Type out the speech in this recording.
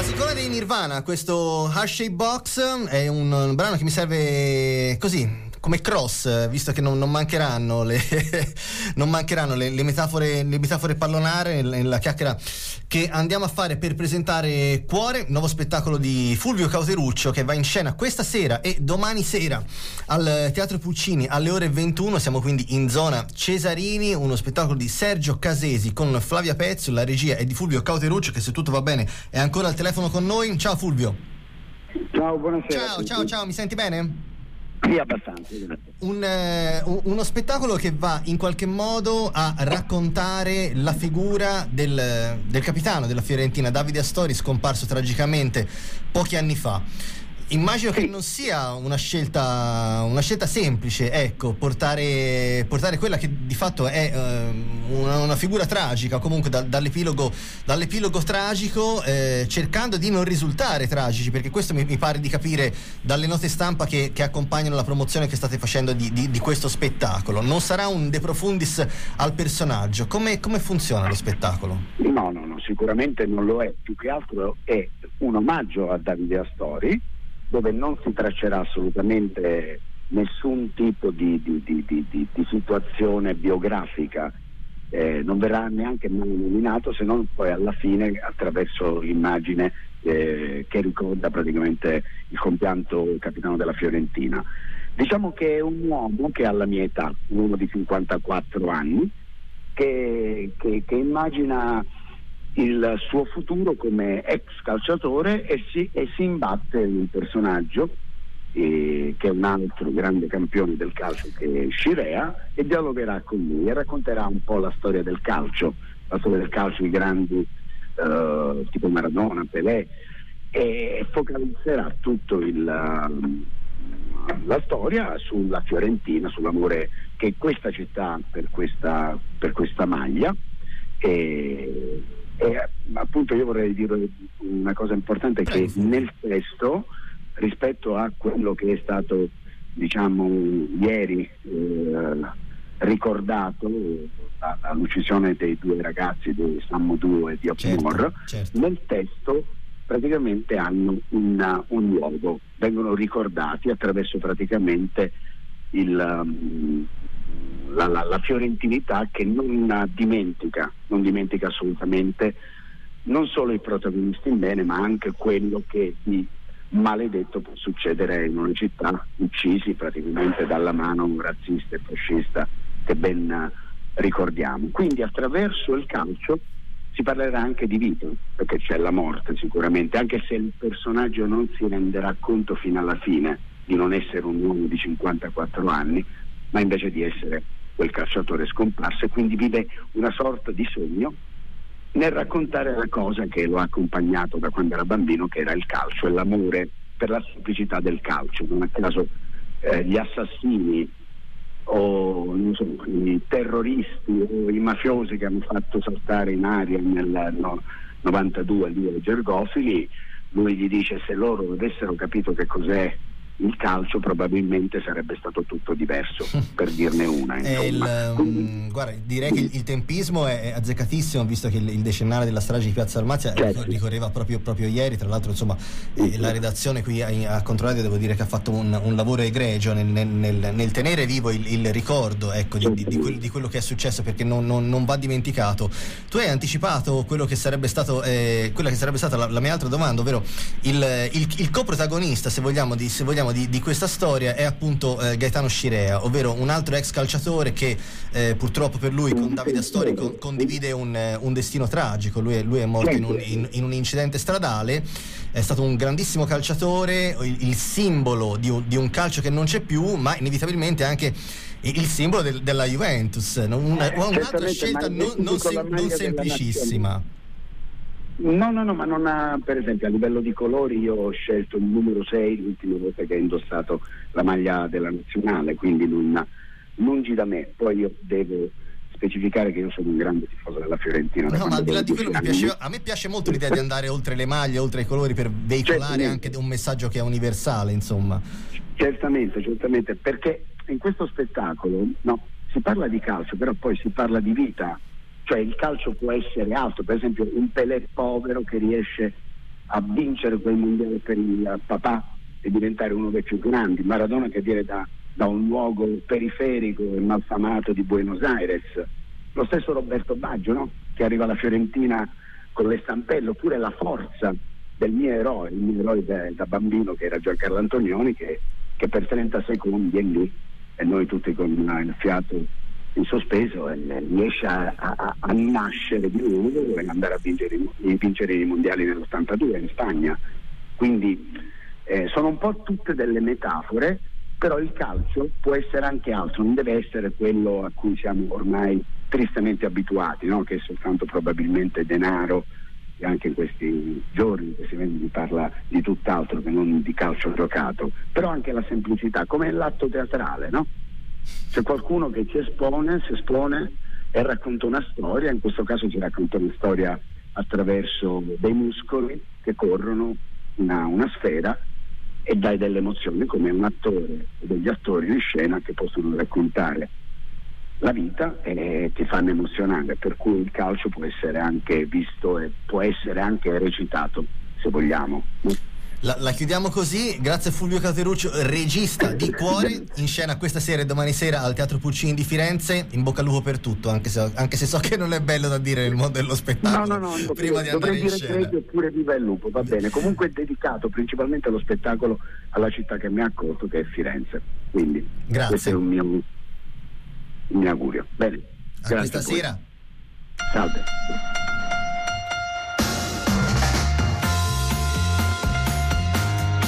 La Classicone dei Nirvana, questo Hashay Box è un brano che mi serve così come cross, visto che non, non mancheranno, le, non mancheranno le, le, metafore, le metafore pallonare nella chiacchiera che andiamo a fare per presentare Cuore, nuovo spettacolo di Fulvio Cauteruccio che va in scena questa sera e domani sera al Teatro Puccini alle ore 21. Siamo quindi in zona Cesarini, uno spettacolo di Sergio Casesi con Flavia Pezzo, la regia e di Fulvio Cauteruccio che se tutto va bene è ancora al telefono con noi. Ciao Fulvio. Ciao, buonasera. Ciao, ciao, ciao, mi senti bene? Sì, abbastanza. Un, eh, uno spettacolo che va in qualche modo a raccontare la figura del, del capitano della Fiorentina, Davide Astori, scomparso tragicamente pochi anni fa. Immagino che non sia una scelta, una scelta semplice, ecco, portare, portare, quella che di fatto è uh, una, una, figura tragica, comunque da, dall'epilogo, dall'epilogo, tragico, eh, cercando di non risultare tragici, perché questo mi, mi pare di capire dalle note stampa che, che, accompagnano la promozione che state facendo di, di, di, questo spettacolo. Non sarà un de profundis al personaggio. Come, come funziona lo spettacolo? No, no, no, sicuramente non lo è, più che altro è un omaggio a Davide Astori dove non si traccerà assolutamente nessun tipo di, di, di, di situazione biografica, eh, non verrà neanche mai nominato se non poi alla fine attraverso l'immagine eh, che ricorda praticamente il compianto capitano della Fiorentina. Diciamo che è un uomo che ha la mia età, un uomo di 54 anni, che, che, che immagina il suo futuro come ex calciatore e si, e si imbatte un personaggio eh, che è un altro grande campione del calcio che è Scirea e dialogherà con lui e racconterà un po' la storia del calcio, la storia del calcio di grandi eh, tipo Maradona, Pelé e focalizzerà tutto il, la storia sulla Fiorentina, sull'amore che questa città ha per questa, per questa maglia e e appunto io vorrei dire una cosa importante che nel testo rispetto a quello che è stato diciamo ieri eh, ricordato all'uccisione dei due ragazzi di Sammo 2 e di Opmor certo, certo. nel testo praticamente hanno una, un luogo vengono ricordati attraverso praticamente il, um, la, la, la, fiorentinità che non dimentica, non dimentica assolutamente non solo i protagonisti in bene, ma anche quello che di maledetto può succedere in una città uccisi praticamente dalla mano razzista e fascista che ben ricordiamo. Quindi attraverso il calcio si parlerà anche di vita, perché c'è la morte sicuramente, anche se il personaggio non si renderà conto fino alla fine di non essere un uomo di 54 anni, ma invece di essere quel calciatore scomparso e quindi vive una sorta di sogno nel raccontare la cosa che lo ha accompagnato da quando era bambino, che era il calcio e l'amore per la semplicità del calcio. Non a caso eh, gli assassini o so, i terroristi o i mafiosi che hanno fatto saltare in aria nel no, 92 lì ai Gergofili, lui gli dice se loro avessero capito che cos'è il calcio probabilmente sarebbe stato tutto diverso, per dirne una. Il, um, guarda, direi che il, il tempismo è, azzeccatissimo, visto che il, il, decennale della strage di Piazza Armazia certo. ricorreva proprio, proprio, ieri. Tra l'altro, insomma, eh, la redazione qui a, a Controradio devo dire che ha fatto un, un lavoro egregio nel, nel, nel, nel, tenere vivo il, ricordo ecco, di, di, di, quel, di, quello che è successo, perché non, non, non, va dimenticato. Tu hai anticipato quello che sarebbe stato, eh, quella che sarebbe stata la, la, mia altra domanda, ovvero il, coprotagonista, se vogliamo, di, se vogliamo di, di, questa storia è appunto eh, Gaetano Scirea, ovvero un altro ex calciatore che eh, purtroppo per lui con Davide Astori con, condivide un, eh, un, destino tragico. Lui, lui è morto in un, in, in un, incidente stradale, è stato un grandissimo calciatore, il, il simbolo di un, di un calcio che non c'è più, ma inevitabilmente anche il simbolo del, della Juventus. Una, un'altra scelta non, non, sem- non semplicissima. No, no, no, ma non ha, per esempio a livello di colori io ho scelto il numero 6 l'ultima volta che ha indossato la maglia della nazionale, quindi non, lungi da me, poi io devo specificare che io sono un grande tifoso della Fiorentina. No, ma al di là di quello piace, a me piace molto l'idea di andare oltre le maglie, oltre i colori per veicolare certamente. anche un messaggio che è universale, insomma. Certamente, certamente, perché in questo spettacolo no, si parla di calcio, però poi si parla di vita, cioè il calcio può essere altro, per esempio un Pelé povero che riesce a vincere quel mondiale per il papà e diventare uno dei più grandi. Maradona che viene da, da un luogo periferico e malfamato di Buenos Aires. Lo stesso Roberto Baggio, no? che arriva alla Fiorentina con le stampelle, oppure la forza del mio eroe, il mio eroe da, da bambino che era Giancarlo Antonioni, che, che, per 30 secondi è lì e noi tutti con il fiato in sospeso e riesce a, a, a nascere di nuovo e andare a vincere, vincere i mondiali nell'82 in Spagna. Quindi eh, sono un po' tutte delle metafore, però il calcio può essere anche altro, non deve essere quello a cui siamo ormai tristemente abituati, no? che è soltanto probabilmente denaro e anche in questi giorni che si parla di tutt'altro che non di calcio giocato, però anche la semplicità, come l'atto teatrale, no? C'è qualcuno che ci espone, si espone e racconta una storia, in questo caso ci racconta una storia attraverso dei muscoli che corrono una, una sfera e dai delle emozioni come un attore e degli attori in scena che possono raccontare la vita e ti fanno emozionare, per cui il calcio può essere anche visto e può essere anche recitato, se vogliamo. La, la, chiudiamo così, grazie a Fulvio Cateruccio, regista di cuore, in scena questa sera e domani sera al Teatro Pulcini di Firenze. In bocca al lupo per tutto, anche se, anche se so che non è bello da dire nel mondo dello spettacolo. No, no, no, prima di andare in scena. Credo oppure viva il lupo, va bene. Comunque è dedicato principalmente allo spettacolo alla città che mi ha accolto, che è Firenze. Quindi grazie. questo è un mio, un mio augurio. Bene. A questa sera. Salve.